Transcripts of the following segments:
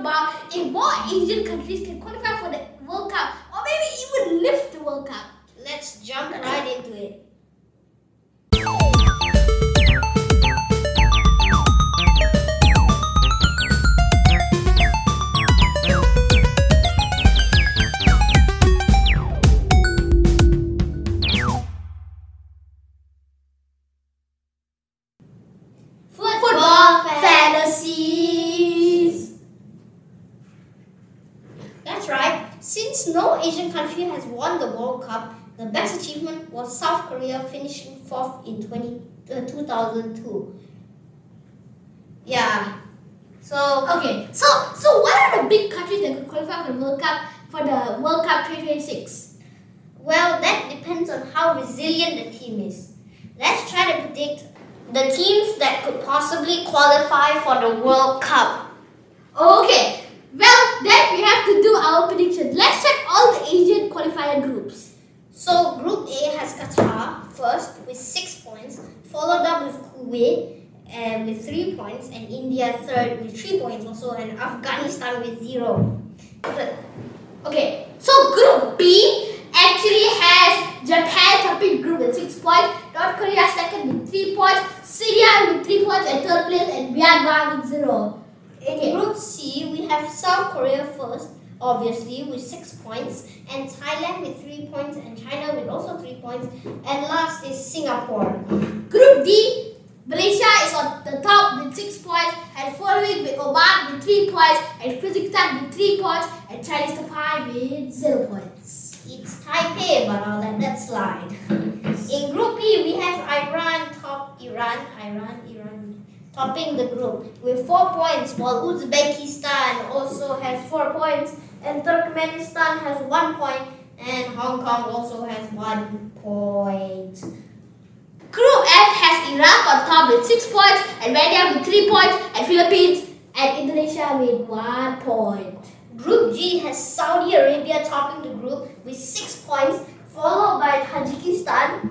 about if more Asian countries can qualify for the World Cup or maybe even lift the World Cup. Let's jump right into it. Asian country has won the World Cup, the best achievement was South Korea finishing fourth in 20, uh, 2002. Yeah. So, Okay, so so what are the big countries that could qualify for the World Cup for the World Cup 2026? well, that depends on how resilient the team is. Let's try to predict the teams that could possibly qualify for the World Cup. Okay, well then we have to do our predictions. Let's check all the Asian qualifier groups. So, Group A has Qatar first with six points, followed up with Kuwait and with three points, and India third with three points also, and Afghanistan with zero. Okay, so Group B actually has Japan topping group with six points, North Korea second with three points, Syria with three points and third place, and Myanmar with zero. In Group C, we have South Korea first, obviously, with six points, and Thailand with three points, and China with also three points, and last is Singapore. Group D, Malaysia is on the top with six points, and following with Oman with three points, and Kyrgyzstan with three points, and Chinese Taipei with zero points. It's Taipei, but I'll let that slide. In Group B, we have Iran top Iran, Iran, Iran topping the group with four points, while Uzbekistan also has four points, and Turkmenistan has one point, and Hong Kong also has one point. Group F has Iraq on top with 6 points and with 3 points and Philippines and Indonesia with 1 point. Group G has Saudi Arabia topping the group with 6 points followed by Tajikistan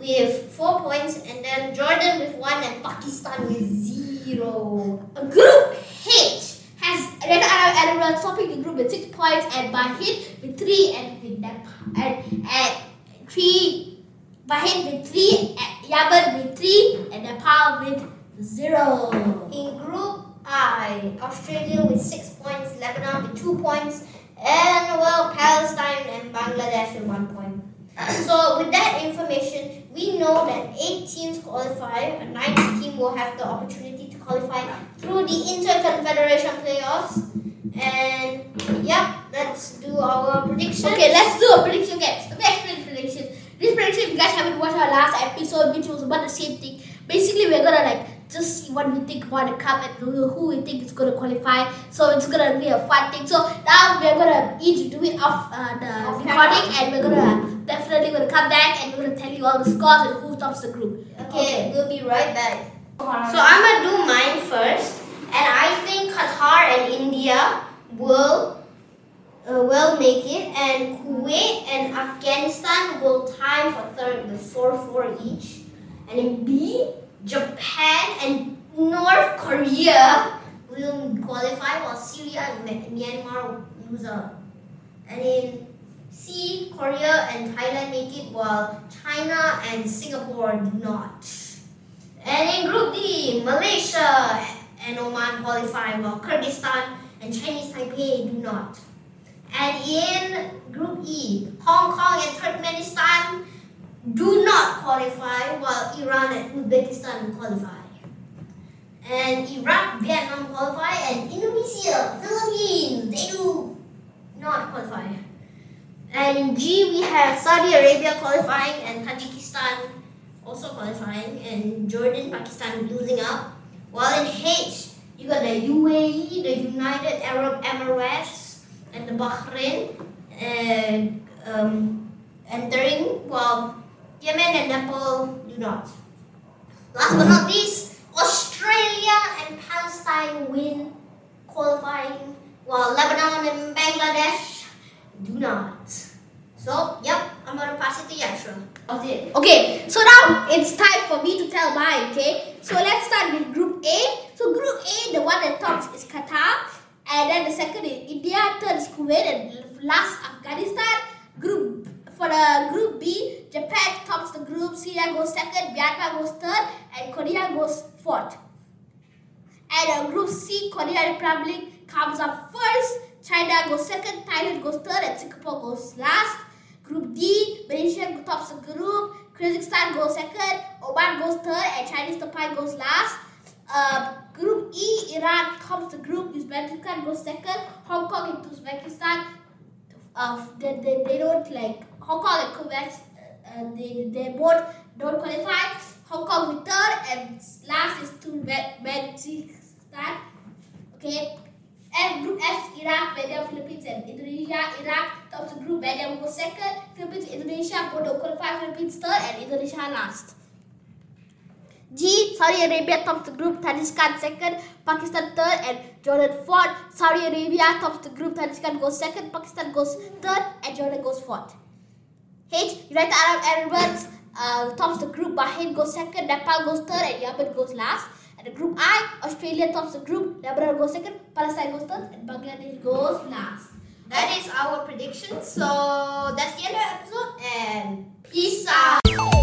with 4 points and then Jordan with 1 and Pakistan with 0. Group H has Red Arab Emirates topping the group with 6 points and Bahrain with 3 and, and, and 3 Bahrain with 3 Yabad with 3 and Nepal with 0. In Group I, Australia with 6 points, Lebanon with 2 points, and well, Palestine and Bangladesh with 1 point. so with that information, we know that 8 teams qualify, a 9th team will have the opportunity to qualify through the Inter-Confederation Playoffs. And yep, let's do our prediction. Okay, let's do a prediction game. Episode, which was about the same thing, basically we're gonna like just see what we think about the cup and who, who we think is gonna qualify. So it's gonna be a fun thing. So now we're gonna each do it off uh, the Off recording, and we're gonna definitely gonna come back and we're gonna tell you all the scores and who tops the group. Okay, we'll be right back. So I'm gonna do mine first, and I think Qatar and India will uh, will make it, and Kuwait and Afghanistan will tie for third with four four each, and in B, Japan and North Korea will qualify, while Syria and Myanmar lose out, and in C, Korea and Thailand make it, while China and Singapore do not. And in Group D, Malaysia and Oman qualify, while Kyrgyzstan and Chinese Taipei do not. And in Group E, Hong Kong and Turkmenistan do not qualify, while Iran and Uzbekistan qualify. And Iraq, Vietnam qualify, and Indonesia, Philippines, they do not qualify. And in G, we have Saudi Arabia qualifying and Tajikistan also qualifying, and Jordan, Pakistan losing out. While in H, you got the UAE, the United Arab Emirates, and Bahrain, and um, entering, while Yemen and Nepal do not. Last but not least, Australia and Palestine win qualifying, while Lebanon and Bangladesh do not. So, yep, I'm gonna pass it to Yashra. That's it. Okay, so now it's time for me to tell mine, okay? So let's start with Group A. So Group A, the one that talks is Qatar, and then the second is India, third is Kuwait, and last Afghanistan. Group for the group B, Japan tops the group, Syria goes second, Myanmar goes third, and Korea goes fourth. And uh, group C, Korea Republic comes up first, China goes second, Thailand goes third, and Singapore goes last. Group D, Malaysia tops the group, Kazakhstan goes second, Oman goes third, and Chinese Taipei goes last. Uh, group E, Iran tops the group, Uzbekistan goes second, Hong Kong and Uzbekistan, uh, they, they, they don't like, Hong Kong and Kuwait, uh, they, they both don't qualify. Hong Kong with third, and last is to Uzbekistan. Okay. And Group F, Iraq, Vietnam, Philippines, and Indonesia. Iraq tops the group, Vietnam goes second, Philippines, Indonesia both don't qualify, Philippines third, and Indonesia last. G, Saudi Arabia tops the group, Tajikistan second, Pakistan third, and Jordan fourth. Saudi Arabia tops the group, Tajikistan goes second, Pakistan goes third, and Jordan goes fourth. H, United Arab Emirates uh, tops the group, Bahrain goes second, Nepal goes third, and Yemen goes last. And the group I, Australia tops the group, Lebanon goes second, Palestine goes third, and Bangladesh goes last. That is our prediction. So that's the end of the episode, and peace out.